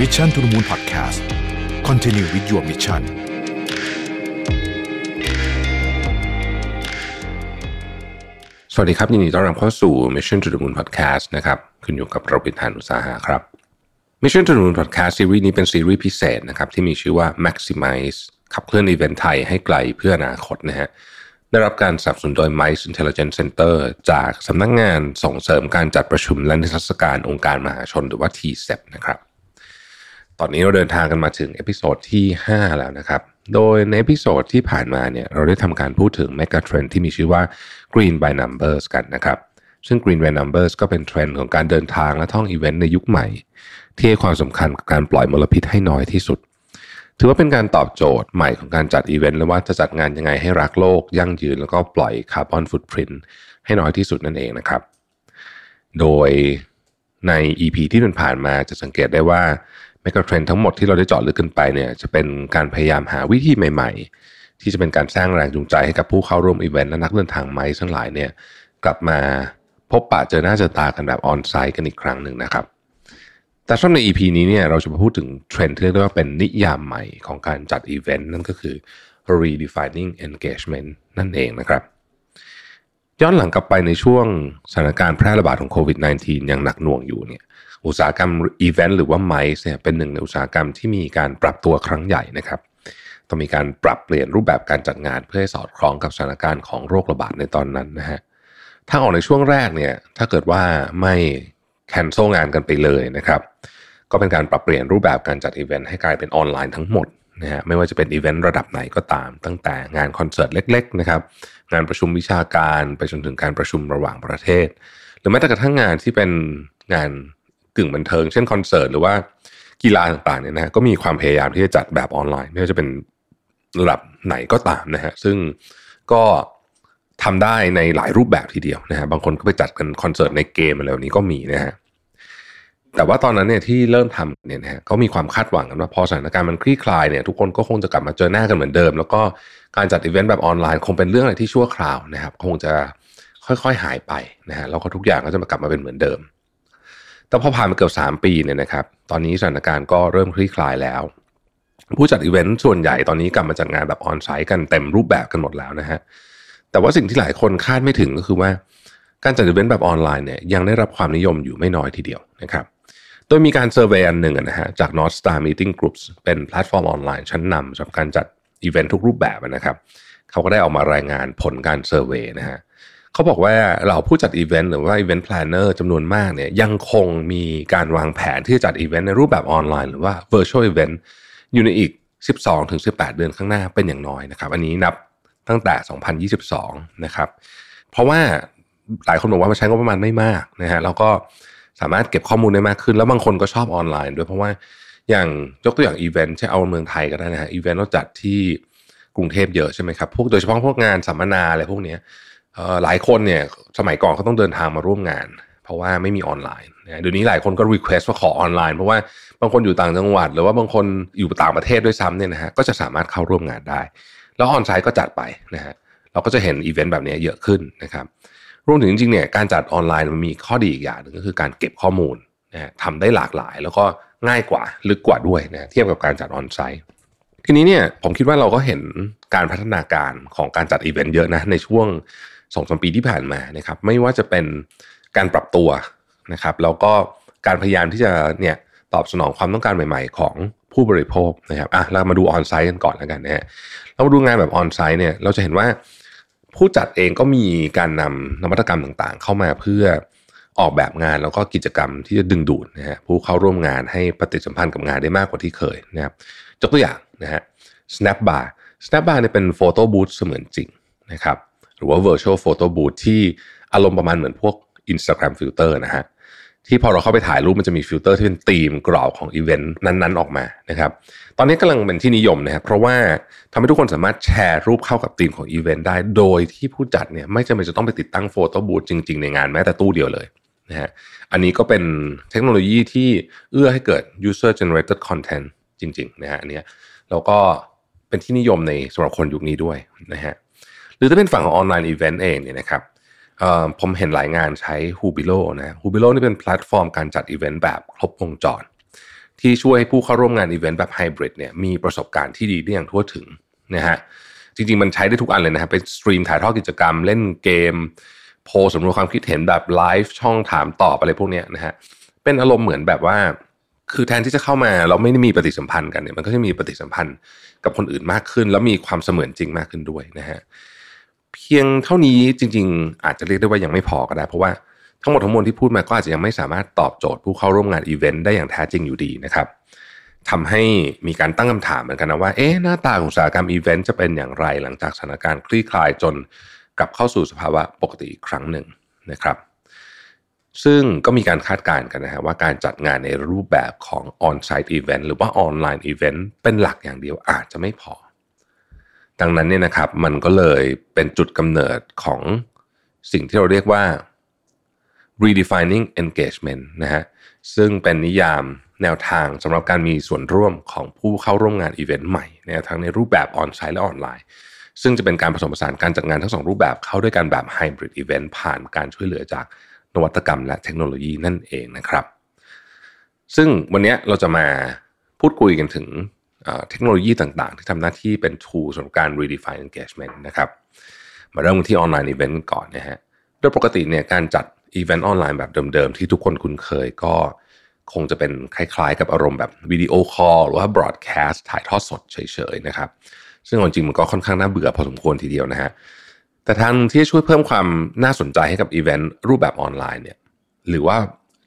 Mission to the Moon Podcast Continue with your mission สวัสดีครับ ยินดีต้อนรับเข้าสู่ Mission to the Moon Podcast นะครับคุณอยู่กับเราปิธานอุตสาหะครับ Mission to the Moon Podcast ซีรีส์นี้เป็นซีรีส์พิเศษนะครับที่มีชื่อว่า Maximize ขับเคลื่อนอีเวนต์ไทยให้ไกลเพื่ออนาคตนะฮะได้รับการสนับสนุนโดย Mice Intelligence Center จากสำนักงงานส่งเสริมการจัดประชุมและนิทรรศการองค์การมหาชนหรือว่า TCEP นะครับ ตอนนี้เราเดินทางกันมาถึง episode ที่ 5 แล้วนะครับ โดยใน episode ที่ผ่านมาเนี่ยเราได้ทำการพูดถึง Mega Trend ที่มีชื่อว่า Green by Numbers กันนะครับ ซึ่ง Green by Numbers ก็เป็นเทรนด์ของการเดินทางและท่องอีเวนต์ในยุคใหม่ ที่ให้ความสำคัญกับการปล่อยมลพิษให้น้อยที่สุด ถือว่าเป็นการตอบโจทย์ใหม่ของการจัดอีเวนต์และว่าจะจัดงานยังไงให้รักโลก ยั่งยืนแล้วก็ปล่อย carbon footprint ให้น้อยที่สุดนั่นเองนะครับ โดยใน EP ที่ผ่านมาจะสังเกตได้ว่า เมกะเทรนด์ทั้งหมดที่เราได้เจาะลึกกันไปเนี่ยจะเป็นการพยายามหาวิธีใหม่ ๆ ที่จะเป็นการสร้างแรงจูงใจให้กับผู้เข้าร่วมอีเวนต์และนักเดินทางไมซ์ทั้งหลายเนี่ยกลับมาพบปะเจอหน้าเจอตากันแบบออนไซต์กันอีกครั้งหนึ่งนะครับ แต่สำหรับใน EP นี้เนี่ยเราจะมาพูดถึงเทรนด์ที่เรียกได้ว่าเป็นนิยามใหม่ของการจัดอีเวนต์นั่นก็คือ redefining engagement นั่นเองนะครับ ย้อนหลังกลับไปในช่วงสถานการณ์แพร่ระบาดของโควิด -19 ยังหนักหน่วงอยู่เนี่ย อุตสาหกรรมอีเวนต์หรือว่าไมซ์เนี่ยเป็นหนึ่งในอุตสาหกรรมที่มีการปรับตัวครั้งใหญ่นะครับต้องมีการปรับเปลี่ยนรูปแบบการจัดงานเพื่อให้สอดคล้องกับสถานการณ์ของโรคระบาดในตอนนั้นนะฮะทาออกในช่วงแรกเนี่ยถ้าเกิดว่าไม่แคนเซิลงานกันไปเลยนะครับก็เป็นการปรับเปลี่ยนรูปแบบการจัดอีเวนต์ให้กลายเป็นออนไลน์ทั้งหมดนะฮะไม่ว่าจะเป็นอีเวนต์ระดับไหนก็ตาม ตั้งแต่งานคอนเสิร์ตเล็กๆนะครับงานประชุมวิชาการไปจนถึงการประชุมระหว่างประเทศ หรือแม้แต่กระทั่งงานที่เป็นงาน กึ่งบันเทิง เช่นคอนเสิร์ตหรือว่ากีฬาต่างๆเนี่ยนะก็มีความพยายามที่จะจัดแบบออนไลน์ ไม่ว่าจะเป็นระดับไหนก็ตามนะฮะซึ่งก็ทำได้ในหลายรูปแบบทีเดียวนะฮะบางคนก็ไปจัดกันคอนเสิร์ตในเกมอะไรแบบนี้ก็มีนะฮะแต่ว่าตอนนั้นเนี่ยที่เริ่มทำเนี่ยนะฮะก็มีความคาดหวังกันว่าพอสถานการณ์มันคลี่คลายเนี่ยทุกคนก็คงจะกลับมาเจอหน้ากันเหมือนเดิม แล้วก็การจัดอีเวนต์แบบออนไลน์ คงเป็นเรื่องอะไรที่ชั่วคราวนะครับ คงจะค่อยๆหายไปนะฮะแล้วก็ทุกอย่างก็จะมากลับมาเป็นเหมือนเดิม แต่พอผ่านมาเกือบ3 ปีเนี่ยนะครับตอนนี้สถานการณ์ก็เริ่มคลี่คลายแล้ว ผู้จัดอีเวนต์ส่วนใหญ่ตอนนี้กลับมาจัดงานแบบออนไซต์กันเต็มรูปแบบกันหมดแล้วนะฮะแต่ว่าสิ่งที่หลายคนคาดไม่ถึงก็คือว่า การจัดอีเวนต์แบบออนไลน์เนี่ยยังได้รับความนิยมอยู่ไม่น้อยทีเดียวนะครับโดยมีการ survey อันหนึ่งนะฮะจาก Northstar Meetings Group เป็นแพลตฟอร์มออนไลน์ชั้นนำสำหรับการจัดอีเวนต์ทุกรูปแบบนะครับ เขาก็ได้ออกมารายงานผลการ survey นะฮะเขาบอกว่าเราผู้จัดอีเวนต์หรือว่า event planner จำนวนมากเนี่ยยังคงมีการวางแผนที่จะจัดอีเวนต์ในรูปแบบออนไลน์หรือว่า virtual event อยู่ในอีก 12-18 เดือนข้างหน้าเป็นอย่างน้อยนะครับ อันนี้นับตั้งแต่ 2022 นะครับ เพราะว่าหลายคนบอกว่ามันใช้งบประมาณไม่มากนะฮะแล้วก็สามารถเก็บข้อมูลได้มากขึ้น แล้วบางคนก็ชอบออนไลน์ด้วยเพราะว่าอย่างยกตัวอย่างอีเวนต์เช่นเอาเมืองไทยก็ได้นะฮะอีเวนต์เราจัดที่กรุงเทพเยอะใช่ไหมครับพวกโดยเฉพาะพวกงานสัมมนาอะไรพวกนี้ หลายคนเนี่ยสมัยก่อนเขาต้องเดินทางมาร่วมงาน เพราะว่าไม่มีออนไลน์นะเดี๋ยวนี้หลายคนก็ request ว่าขอออนไลน์เพราะว่าบางคนอยู่ต่างจังหวัด หรือว่าบางคนอยู่ต่างประเทศด้วยซ้ำเนี่ยนะฮะก็จะสามารถเข้าร่วมงานได้ แล้วออนไซต์ก็จัดไปนะฮะเราก็จะเห็นอีเวนต์แบบนี้เยอะขึ้นนะครับรวมถึงจริงๆเนี่ยการจัดออนไลน์มันมีข้อดีอีกอย่างหนึ่งก็คือการเก็บข้อมูลนะทำได้หลากหลาย แล้วก็ง่ายกว่าลึกกว่าด้วยนะเทียบกับการจัดออนไซต์ทีนี้เนี่ยผมคิดว่าเราก็เห็นการพัฒนาการของการจัดอีเวนต์เยอะนะในช่วง สองสมปีที่ผ่านมานะครับ ไม่ว่าจะเป็นการปรับตัวนะครับแล้วก็การพยายามที่จะเนี่ยตอบสนองความต้องการใหม่ ๆ ของผู้บริโภคนะครับอะเรามาดูออนไซต์กันก่อนแล้วกันนะฮะเรามาดูงานแบบออนไซต์เนี่ยเราจะเห็นว่าผู้จัดเองก็มีการนำนวัตกรรมต่างๆ เข้ามาเพื่อออกแบบงานแล้วก็กิจกรรมที่จะดึงดูดนะฮะผู้เข้าร่วมงานให้ปฏิสัมพันธ์กับงานได้มากกว่าที่เคยนะครับยกตัวอย่างนะฮะ snap bar snap bar เนี่ยเป็นโฟโต้บูธเสมือนจริงนะครับ หรือว่า virtual photo booth ที่อารมณ์ประมาณเหมือนพวก Instagram filter นะฮะที่พอเราเข้าไปถ่ายรูปมันจะมีฟิลเตอร์ที่เป็นธีมกรอบของอีเวนต์นั้นๆออกมานะครับ ตอนนี้กำลังเป็นที่นิยมนะครับเพราะว่าทำให้ทุกคนสามารถแชร์รูปเข้ากับธีมของอีเวนต์ได้ โดยที่ผู้จัดเนี่ยไม่จำเป็นจะต้องไปติดตั้ง photo booth จริงๆ ในงานแม้แต่ตู้เดียวเลยนะฮะ อันนี้ก็เป็นเทคโนโลยีที่เอื้อให้เกิด user generated content จริงๆนะฮะอันนี้แล้วก็เป็นที่นิยมในสำหรับคนยุคนี้ด้วยนะฮะ หรือถ้าเป็นฝั่งของออนไลน์อีเวนต์เองเนี่ยนะครับผมเห็นหลายงานใช้ Hubilo นะ Hubilo นี่เป็นแพลตฟอร์มการจัดอีเวนต์แบบครบวงจร ที่ช่วยให้ผู้เข้าร่วมงานอีเวนต์แบบไฮบริดเนี่ยมีประสบการณ์ที่ดีได้อย่างทั่วถึงนะฮะจริงๆ มันใช้ได้ทุกอันเลยนะครับเป็นสตรีมถ่ายทอดกิจกรรมเล่นเกม โพลสำรวจความคิดเห็นแบบไลฟ์ช่องถามตอบอะไรพวกเนี้ยนะฮะเป็นอารมณ์เหมือนแบบว่า คือแทนที่จะเข้ามาเราไม่ได้มีปฏิสัมพันธ์กันเนี่ยมันก็จะมีปฏิสัมพันธ์กับคนอื่นมากขึ้น แล้วมีความเสมือนจริงมากขึ้นด้วยนะฮะ เพียงเท่านี้จริง ๆ อาจจะเรียกได้ว่ายังไม่พอก็ได้ เพราะว่าทั้งหมดทั้งมวลที่พูดมาก็อาจจะยังไม่สามารถตอบโจทย์ผู้เข้าร่วมงานอีเวนต์ได้อย่างแท้จริงอยู่ดีนะครับทำให้มีการตั้งคำถามเหมือนกันนะว่าเอ๊ะหน้าตาของอุตสาหกรรมอีเวนต์จะเป็นอย่างไรหลังจากสถานการณ์คลี่คลายจนกลับเข้าสู่สภาวะปกติอีกครั้งหนึ่งนะครับซึ่งก็มีการคาดการณ์กันนะฮะว่าการจัดงานในรูปแบบของ on-site event หรือว่า online event เป็นหลักอย่างเดียวอาจจะไม่พอ ดังนั้นเนี่ยนะครับ มันก็เลยเป็นจุดกำเนิดของสิ่งที่เราเรียกว่า redefining engagement นะฮะซึ่งเป็นนิยามแนวทางสำหรับการมีส่วนร่วมของผู้เข้าร่วมงานอีเวนต์ใหม่นะทั้งในรูปแบบออนไลน์และออนไลน์ ซึ่งจะเป็นการผสมผสานการจัดงานทั้งสองรูปแบบเข้าด้วยกันแบบไฮบริดอีเวนต์ผ่านการช่วยเหลือจากนวัตกรรมและเทคโนโลยีนั่นเองนะครับ ซึ่งวันนี้เราจะมาพูดคุยกันถึง เทคโนโลยีต่างๆ ที่ทำหน้าที่เป็น tool สำหรับการ redefine engagement นะครับ มาเริ่มที่ออนไลน์อีเวนต์ก่อนนะฮะ โดยปกติเนี่ยการจัดอีเวนต์ออนไลน์แบบเดิมๆ ที่ทุกคนคุ้นเคยก็คงจะเป็นคล้ายๆ กับอารมณ์แบบวิดีโอคอลหรือว่า broadcast ถ่ายทอดสดเฉยๆนะครับ ซึ่งจริงมันก็ค่อนข้างน่าเบื่อพอสมควรทีเดียวนะฮะ แต่ทางที่ช่วยเพิ่มความน่าสนใจให้กับอีเวนต์รูปแบบออนไลน์เนี่ยหรือว่า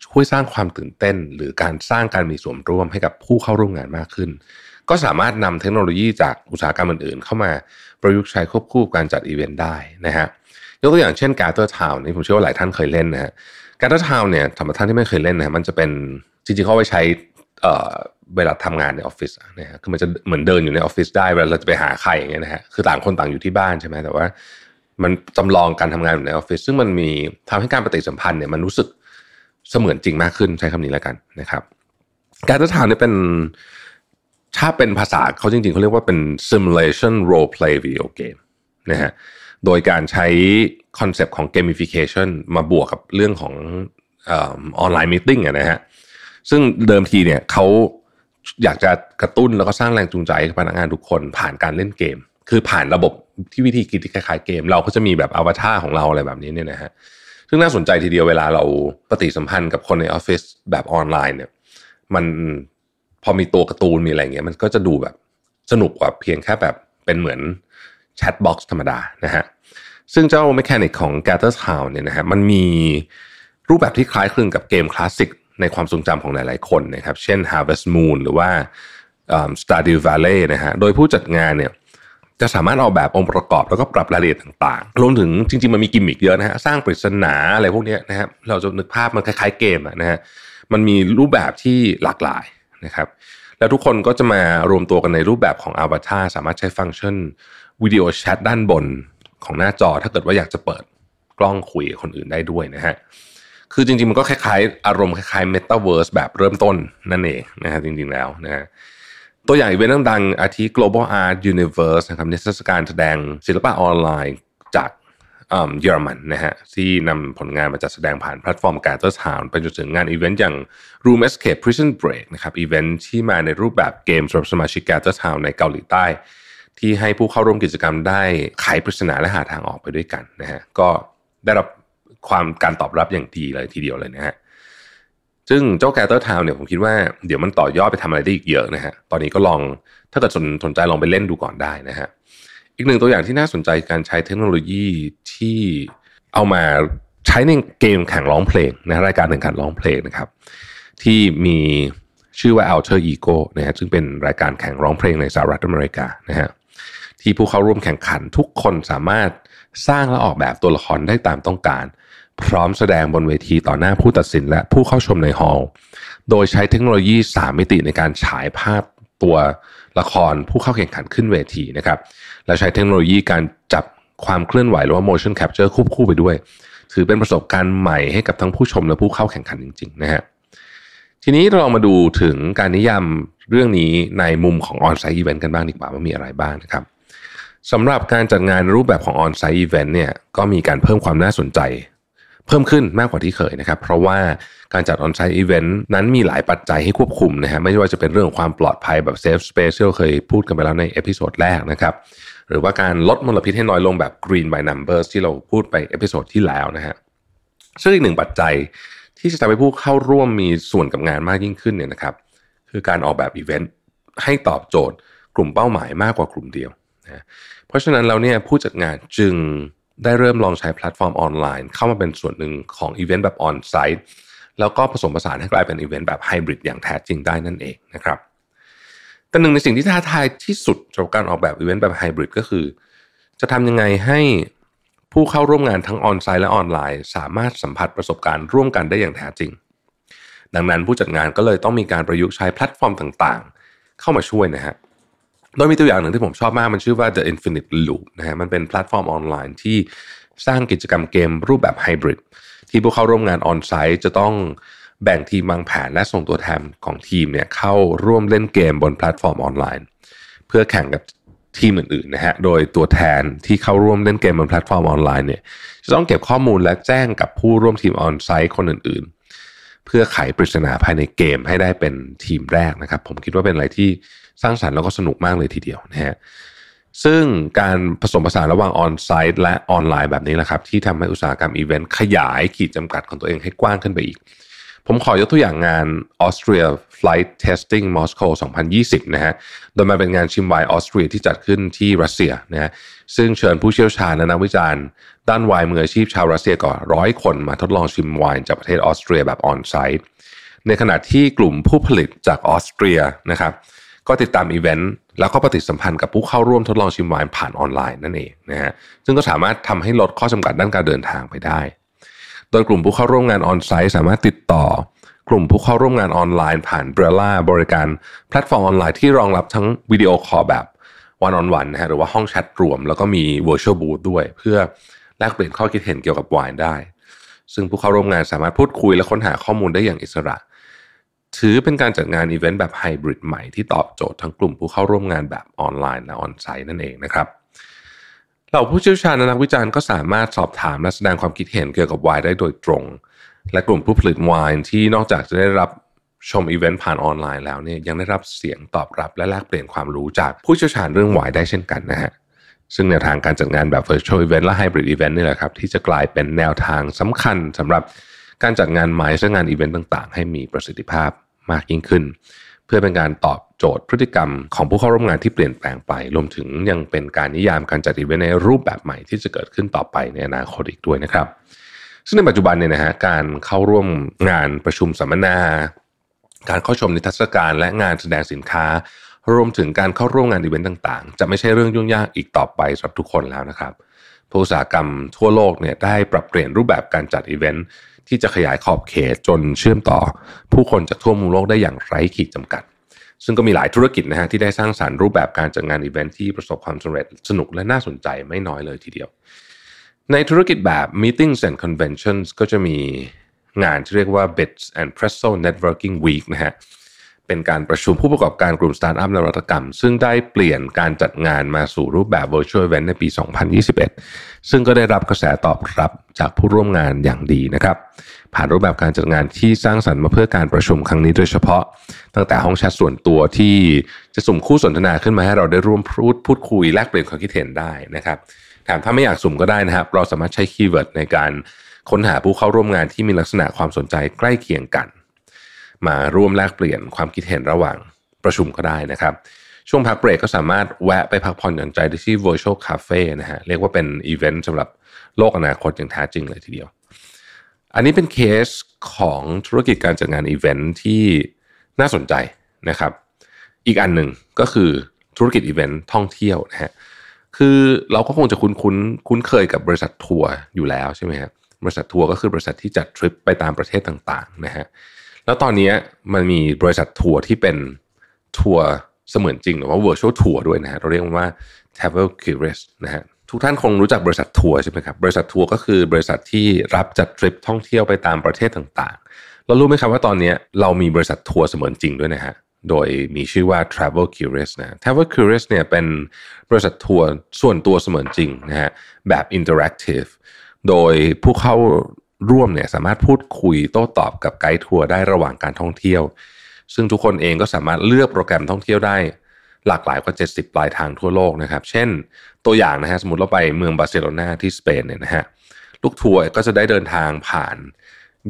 ช่วยสร้างความตื่นเต้น หรือการสร้างการมีส่วนร่วมให้กับผู้เข้าร่วมงานมากขึ้น ก็สามารถนำเทคโนโลยีจากอุตสาหกรรมอื่นๆ เข้ามาประยุกต์ใช้ควบคู่การจัดอีเวนต์ได้นะฮะยกตัวอย่างเช่น Gather Town นี่ผมเชื่อว่าหลายท่านเคยเล่นนะฮะ Gather Town เนี่ยสำหรับท่านที่ไม่เคยเล่นนะมันจะเป็นจริงๆเขาไปใช้เวลาทำงานในออฟฟิศนะฮะคือมันจะเหมือนเดินอยู่ในออฟฟิศได้เวลาเราจะไปหาใครอย่างเงี้ยนะฮะคือต่างคนต่างอยู่ที่บ้านใช่ไหมแต่ว่า มันจำลองการทำงานอยู่ในออฟฟิศซึ่งมันมีทำให้การปฏิสัมพันธ์เนี่ยมันรู้สึกเสมือนจริงมากขึ้นใช้คำนี้แล้วกันนะครับ Gather Town เนี่ยเป็น ถ้าเป็นภาษาเขาจริงๆเขาเรียกว่าเป็น simulation role play video game นะฮะโดยการใช้คอนเซปต์ของ gamification มาบวกกับเรื่องของonline meeting นะฮะซึ่งเดิมทีเนี่ยเขาอยากจะกระตุ้นแล้วก็สร้างแรงจูงใจให้พนักงานทุกคนผ่านการเล่นเกม คือผ่านระบบที่วิธีคิดที่คล้ายๆเกม เราก็จะมีแบบอวตารของเราอะไรแบบนี้เนี่ยนะฮะซึ่งน่าสนใจทีเดียวเวลาเราปฏิสัมพันธ์กับคนในออฟฟิศแบบออนไลน์เนี่ยมัน อมีตัวการ์ตูนมีอะไรเงี้ยมันก็จะดูแบบสนุกกว่าเพียงแค่แบบเป็นเหมือน chat box ธรรมดานะฮะซึ่งเจ้า mechanic ของ Gather Town เนี่ยนะฮะมันมีรูปแบบที่คล้ายคลึงกับเกมคลาสสิกในความทรงจำของหลายๆคนนะครับ เช่น Harvest Moon หรือว่า Stardew Valley นะฮะโดยผู้จัดงานเนี่ยจะสามารถออกแบบองค์ประกอบแล้วก็ปรับรายละเอียดต่างๆ รวมถึงจริงๆ มันมีกิมมิคเยอะนะฮะ สร้างปริศนาอะไรพวกนี้นะครับ เราจะนึกภาพมันคล้ายๆเกมนะฮะ มันมีรูปแบบที่หลากหลาย นะครับแล้วทุกคนก็จะมารวมตัวกันในรูปแบบของอวตารสามารถใช้ฟังก์ชันวิดีโอแชทด้านบนของหน้าจอ ถ้าเกิดว่าอยากจะเปิดกล้องคุยกับคนอื่นได้ด้วยนะฮะคือจริงๆ มันก็คล้ายๆ อารมณ์คล้ายๆ Metaverse แบบเริ่มต้นนั่นเองนะฮะจริงๆแล้วนะฮะตัวอย่างอีเวนต์ดังๆอาทิ Global Art Universe นะครับนิทรรศการแสดงศิลปะออนไลน์จาก เยอรมันนะฮะที่นำผลงานมาจัดแสดงผ่านแพลตฟอร์ม Gather Town ไปจนถึงงานอีเวนต์อย่าง Room Escape Prison Break นะครับอีเวนต์ที่มาในรูปแบบเกมสำหรับสมาชิก Gather Town ในเกาหลีใต้ ที่ให้ผู้เข้าร่วมกิจกรรมได้ไขปริศนาและหาทางออกไปด้วยกันนะฮะก็ได้รับความการตอบรับอย่างดีเลยทีเดียวเลยนะฮะซึ่งเจ้า Gather Town เนี่ยผมคิดว่าเดี๋ยวมันต่อยอดไปทำอะไรได้อีกเยอะนะฮะ ตอนนี้ก็ลองถ้าเกิดสนสนใจลองไปเล่นดูก่อนได้นะฮะ อีกหนึ่งตัวอย่างที่น่าสนใจการใช้เทคโนโลยีที่เอามาใช้ในเกมแข่งร้องเพลงนะรายการแข่งขันร้องเพลงนะครับ ที่มีชื่อว่า Alter Ego นะฮะซึ่งเป็นรายการแข่งร้องเพลงในสหรัฐอเมริกานะฮะที่ผู้เข้าร่วมแข่งขันทุกคนสามารถสร้างและออกแบบตัวละครได้ตามต้องการ พร้อมแสดงบนเวทีต่อหน้าผู้ตัดสินและผู้เข้าชมในฮอลล์โดยใช้เทคโนโลยี 3 มิติในการฉายภาพตัวละครผู้เข้าแข่งขันขึ้นเวทีนะครับ และใช้เทคโนโลยีการจับความเคลื่อนไหวหรือว่า motion capture ควบคู่ไปด้วย ถือเป็นประสบการณ์ใหม่ให้กับทั้งผู้ชมและผู้เข้าแข่งขันจริงๆนะฮะทีนี้เรามาดูถึงการนิยามเรื่องนี้ในมุมของ on-site event กันบ้างดีกว่าว่ามีอะไรบ้างนะครับสำหรับการจัดงานรูปแบบของ on-site event เนี่ยก็มีการเพิ่มความน่าสนใจ เพิ่มขึ้นมากกว่าที่เคยนะครับ เพราะว่าการจัด on-site event นั้นมีหลายปัจจัยให้ควบคุมนะฮะไม่ว่าจะเป็นเรื่องของความปลอดภัยแบบ Safe Space ที่เราเคยพูดกันไปแล้วใน episode แรกนะครับ หรือว่าการลดมลพิษให้น้อยลงแบบ Green by Numbers ที่เราพูดไป episode ที่แล้วนะฮะซึ่งอีกหนึ่งปัจจัยที่จะทำให้ผู้เข้าร่วมมีส่วนกับงานมากยิ่งขึ้นเนี่ยนะครับ คือการออกแบบอีเวนต์ให้ตอบโจทย์กลุ่มเป้าหมายมากกว่ากลุ่มเดียวนะเพราะฉะนั้นเราเนี่ยผู้จัดงานจึงได้เริ่มลองใช้แพลตฟอร์มออนไลน์ เข้ามาเป็นส่วนหนึ่งของอีเวนต์แบบออนไซต์แล้วก็ผสมผสานให้กลายเป็นอีเวนต์แบบไฮบริดอย่างแท้จริงได้นั่นเองนะครับ แต่หนึ่งในสิ่งที่ท้าทายที่สุดสำหรับการออกแบบอีเวนต์แบบไฮบริดก็คือ จะทำยังไงให้ผู้เข้าร่วมงานทั้งออนไซต์และออนไลน์ สามารถสัมผัสประสบการณ์ร่วมกันได้อย่างแท้จริง ดังนั้นผู้จัดงานก็เลยต้องมีการประยุกต์ใช้แพลตฟอร์มต่างๆ เข้ามาช่วยนะฮะโดยมีตัวอย่างหนึ่งที่ผมชอบมากมันชื่อว่า The Infinite Loop นะฮะมันเป็นแพลตฟอร์มออนไลน์ที่สร้างกิจกรรมเกมรูปแบบไฮบริดที่ผู้เข้าร่วมงานออนไซต์จะต้อง แบ่งทีมวางแผนและส่งตัวแทนของทีมเนี่ยเข้าร่วมเล่นเกมบนแพลตฟอร์มออนไลน์ เพื่อแข่งกับทีมอื่นๆนะฮะ โดยตัวแทนที่เข้าร่วมเล่นเกมบนแพลตฟอร์มออนไลน์เนี่ยจะต้องเก็บข้อมูลและแจ้งกับผู้ร่วมทีมออนไซต์คนอื่นๆ เพื่อไขปริศนาภายในเกมให้ได้เป็นทีมแรกนะครับ ผมคิดว่าเป็นอะไรที่สร้างสรรค์แล้วก็สนุกมากเลยทีเดียวนะฮะซึ่งการผสมผสานระหว่างออนไซต์และออนไลน์แบบนี้แหละครับ ที่ทำให้อุตสาหกรรมอีเวนต์ขยายขีดจำกัดของตัวเองให้กว้างขึ้นไปอีก ผมขอยกตัวอย่างงาน Austria Flight Tasting Moscow 2020 นะฮะ โดยมาเป็นงานชิมไวน์ออสเตรียที่จัดขึ้นที่รัสเซียนะฮะ ซึ่งเชิญผู้เชี่ยวชาญและนักวิจารณ์ ด้านไวน์มืออาชีพชาวรัสเซียกว่าร้อยคนมาทดลองชิมไวน์จากประเทศออสเตรียแบบออนไซต์ ในขณะที่กลุ่มผู้ผลิตจากออสเตรียนะครับ ก็ติดตามอีเวนต์แล้วก็ปฏิสัมพันธ์กับผู้เข้าร่วมทดลองชิมไวน์ผ่านออนไลน์นั่นเองนะฮะ ซึ่งก็สามารถทำให้ลดข้อจำกัดด้านการเดินทางไปได้ โดยกลุ่มผู้เข้าร่วมงานออนไซต์สามารถติดต่อกลุ่มผู้เข้าร่วมงานออนไลน์ผ่าน Brella บริการแพลตฟอร์มออนไลน์ที่รองรับทั้งวิดีโอคอลแบบ one-on-one นะฮะหรือว่าห้องแชทรวม แล้วก็มี virtual booth ด้วย เพื่อแลกเปลี่ยนข้อคิดเห็นเกี่ยวกับไวน์ได้ ซึ่งผู้เข้าร่วมงานสามารถพูดคุยและค้นหาข้อมูลได้อย่างอิสระ ถือเป็นการจัดงานอีเวนต์แบบไฮบริดใหม่ที่ตอบโจทย์ทั้งกลุ่มผู้เข้าร่วมงานแบบออนไลน์และออนไซต์นั่นเองนะครับ เหล่าผู้เชี่ยวชาญและนักวิจารณ์ก็สามารถสอบถามและแสดงความคิดเห็นเกี่ยวกับไวน์ได้โดยตรง และกลุ่มผู้ผลิตไวน์ที่นอกจากจะได้รับชมอีเวนต์ผ่านออนไลน์แล้วเนี่ยยังได้รับเสียงตอบรับและแลกเปลี่ยนความรู้จากผู้เชี่ยวชาญเรื่องไวน์ได้เช่นกันนะฮะซึ่งแนวทางการจัดงานแบบ virtual event และ hybrid event นี่แหละครับ ที่จะกลายเป็นแนวทางสำคัญสำหรับการจัดงาน MICE และงานอีเวนต์ต่าง ๆ ให้มีประสิทธิภาพมากยิ่งขึ้น เพื่อเป็นการตอบโจทย์พฤติกรรมของผู้เข้าร่วมงานที่เปลี่ยนแปลงไป รวมถึงยังเป็นการนิยามการจัดอีเวนต์ในรูปแบบใหม่ที่จะเกิดขึ้นต่อไปในอนาคตอีกด้วยนะครับ ซึ่งในปัจจุบันเนี่ยนะฮะการเข้าร่วมงานประชุมสัมมนา การเข้าชมนิทรรศการและงานแสดงสินค้า รวมถึงการเข้าร่วมงานอีเวนต์ต่างๆ จะไม่ใช่เรื่องยุ่งยากอีกต่อไปสำหรับทุกคนแล้วนะครับผู้อุตสาหกรรมทั่วโลกเนี่ยได้ปรับเปลี่ยนรูปแบบการจัดอีเวนต์ ที่จะขยายขอบเขตจนเชื่อมต่อ ผู้คนจากทั่วมุมโลกได้อย่างไร้ขีดจำกัด ซึ่งก็มีหลายธุรกิจนะฮะที่ได้สร้างสารรค์รูปแบบการจัดงานอีเวนท์ที่ประสบความสำเร็จสนุกและน่าสนใจไม่น้อยเลยทีเดียว ในธุรกิจแบบ meetings and conventions ก็จะมีงานที่เรียกว่า Bits and Pretzels Networking Week นะฮะ เป็นการประชุมผู้ประกอบการกลุ่มสตาร์ทอัพนวัตกรรม ซึ่งได้เปลี่ยนการจัดงานมาสู่รูปแบบ virtual event ในปี 2021 ซึ่งก็ได้รับกระแสตอบรับจากผู้ร่วมงานอย่างดีนะครับ ผ่านรูปแบบการจัดงานที่สร้างสรรค์มาเพื่อการประชุมครั้งนี้โดยเฉพาะ ตั้งแต่ห้องแชทส่วนตัวที่จะสุ่มคู่สนทนาขึ้นมาให้เราได้ร่วมพูดพูดคุยแลกเปลี่ยนความคิดเห็นได้นะครับแถมถ้าไม่อยากสุ่มก็ได้นะครับ เราสามารถใช้ keyword ในการค้นหาผู้เข้าร่วมงานที่มีลักษณะความสนใจใกล้เคียงกัน มาร่วมแลกเปลี่ยนความคิดเห็นระหว่างประชุมก็ได้นะครับ ช่วงพักเบรกก็สามารถแวะไปพักผ่อนหย่อนใจได้ที่ Virtual Cafe นะฮะเรียกว่าเป็นอีเวนต์สำหรับโลกอนาคตอย่างแท้จริงเลยทีเดียว อันนี้เป็นเคสของธุรกิจการจัดงานอีเวนต์ที่น่าสนใจนะครับ อีกอันหนึ่งก็คือธุรกิจอีเวนต์ท่องเที่ยวนะฮะคือเราก็คงจะคุ้นคุ้นคุ้นเคยกับบริษัททัวร์อยู่แล้วใช่ไหมครับบริษัททัวร์ก็คือบริษัทที่จัดทริปไปตามประเทศต่างๆนะฮะ แล้วตอนนี้มันมีบริษัททัวร์ที่เป็นทัวร์เสมือนจริงหรือว่า virtual tour ด้วยนะฮะเราเรียกว่า travel curious นะฮะทุกท่านคงรู้จักบริษัททัวร์ใช่ไหมครับบริษัททัวร์ก็คือบริษัทที่รับจัดทริปท่องเที่ยวไปตามประเทศต่างๆเรารู้ไหมครับว่าตอนนี้เรามีบริษัททัวร์เสมือนจริงด้วยนะฮะโดยมีชื่อว่า Travel Curious นะ Travel Curious เนี่ยเป็นบริษัททัวร์ส่วนตัวเสมือนจริงนะฮะแบบ interactive โดยผู้เข้า ร่วมเนี่ยสามารถพูดคุยโต้ตอบกับไกด์ทัวร์ได้ระหว่างการท่องเที่ยว ซึ่งทุกคนเองก็สามารถเลือกโปรแกรมท่องเที่ยวได้หลากหลายกว่า 70 ปลายทางทั่วโลกนะครับ เช่นตัวอย่างนะฮะสมมติเราไปเมืองบาร์เซโลนาที่สเปนเนี่ยนะฮะลูกทัวร์ก็จะได้เดินทางผ่าน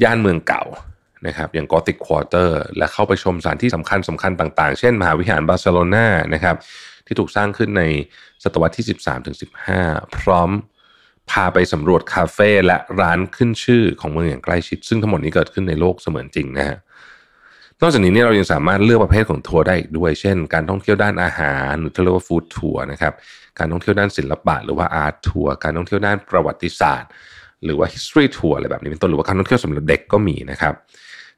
ย่านเมืองเก่านะครับอย่าง Gothic Quarter และเข้าไปชมสถานที่สำคัญสำคัญต่างๆ เช่น มหาวิหารบาร์เซโลนานะครับที่ถูกสร้างขึ้นในศตวรรษที่ 13-15 พร้อม พาไปสำรวจคาเฟ่และร้านขึ้นชื่อของเมืองอย่างใกล้ชิด ซึ่งทั้งหมดนี้เกิดขึ้นในโลกเสมือนจริงนะฮะนอกจากนี้เนี่ยเรายังสามารถเลือกประเภทของทัวร์ได้อีกด้วย เช่น การท่องเที่ยวด้านอาหารหรือที่เรียกว่า food tour นะครับ การท่องเที่ยวด้านศิลปะ หรือว่า art tour การท่องเที่ยวด้านประวัติศาสตร์ หรือว่า history tour อะไรแบบนี้เป็นต้น หรือว่าการท่องเที่ยวสำหรับเด็กก็มีนะครับ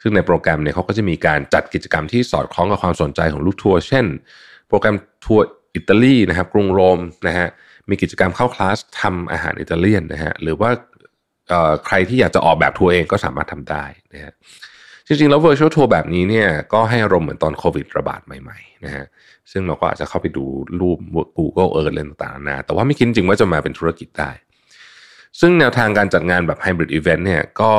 ซึ่งในโปรแกรมเนี่ยเขาก็จะมีการจัดกิจกรรมที่สอดคล้องกับความสนใจของลูกทัวร์ เช่น โปรแกรมทัวร์อิตาลีนะครับ กรุงโรมนะฮะ มีกิจกรรมเข้าคลาสทำอาหารอิตาเลียนนะฮะหรือว่าใครที่อยากจะออกแบบทัวร์เองก็สามารถทำได้นะฮะจริงๆ แล้ว virtual tour แบบนี้เนี่ยก็ให้อารมณ์เหมือนตอนโควิดระบาดใหม่ๆนะฮะซึ่งเราก็อาจจะเข้าไปดูรูป Google Earth อะไรต่างๆนะแต่ว่าไม่คิดจริงว่าจะมาเป็นธุรกิจได้ ซึ่งแนวทางการจัดงานแบบ hybrid event เนี่ยก็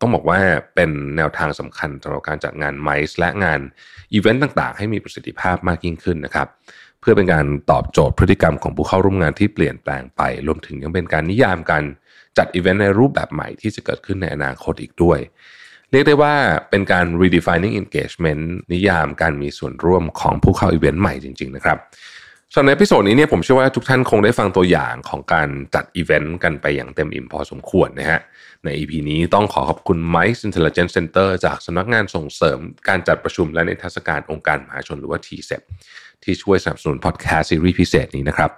ต้องบอกว่าเป็นแนวทางสำคัญสำหรับการจัดงานไมซ์และงานอีเวนต์ต่างๆ ให้มีประสิทธิภาพมากยิ่งขึ้นนะครับ เพื่อเป็นการตอบโจทย์พฤติกรรมของผู้เข้าร่วมงานที่เปลี่ยนแปลงไป รวมถึงยังเป็นการนิยามการจัดอีเวนต์ในรูปแบบใหม่ที่จะเกิดขึ้นในอนาคตอีกด้วย เรียกได้ว่าเป็นการ redefining engagement นิยามการมีส่วนร่วมของผู้เข้าอีเวนต์ใหม่จริง ๆ นะครับส่วนใน episode นี้เนี่ยผมเชื่อว่าทุกท่านคงได้ฟังตัวอย่างของการจัดอีเวนต์กันไปอย่างเต็มอิ่มพอสมควรนะฮะ ใน EP นี้ต้องขอขอบคุณ MICE Intelligence Center จากสำนักงานส่งเสริมการจัดประชุมและนิทรรศการองค์การมหาชนหรือว่า TCEB ที่ช่วยสนับสนุนพอดแคสต์ซีรีส์พิเศษนี้นะครับ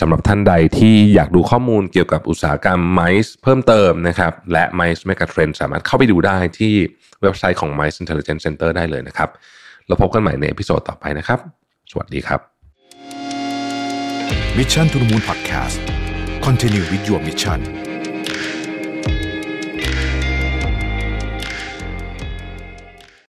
สำหรับท่านใดที่อยากดูข้อมูลเกี่ยวกับอุตสาหกรรมไมซ์เพิ่มเติมนะครับและ MICE Mega Trend สามารถเข้าไปดูได้ที่เว็บไซต์ของ MICE Intelligence Center ได้เลยนะครับเราพบกันใหม่ใน episode ต่อไปนะครับ สวัสดีครับ Mission to the Moon Podcast Continue with your mission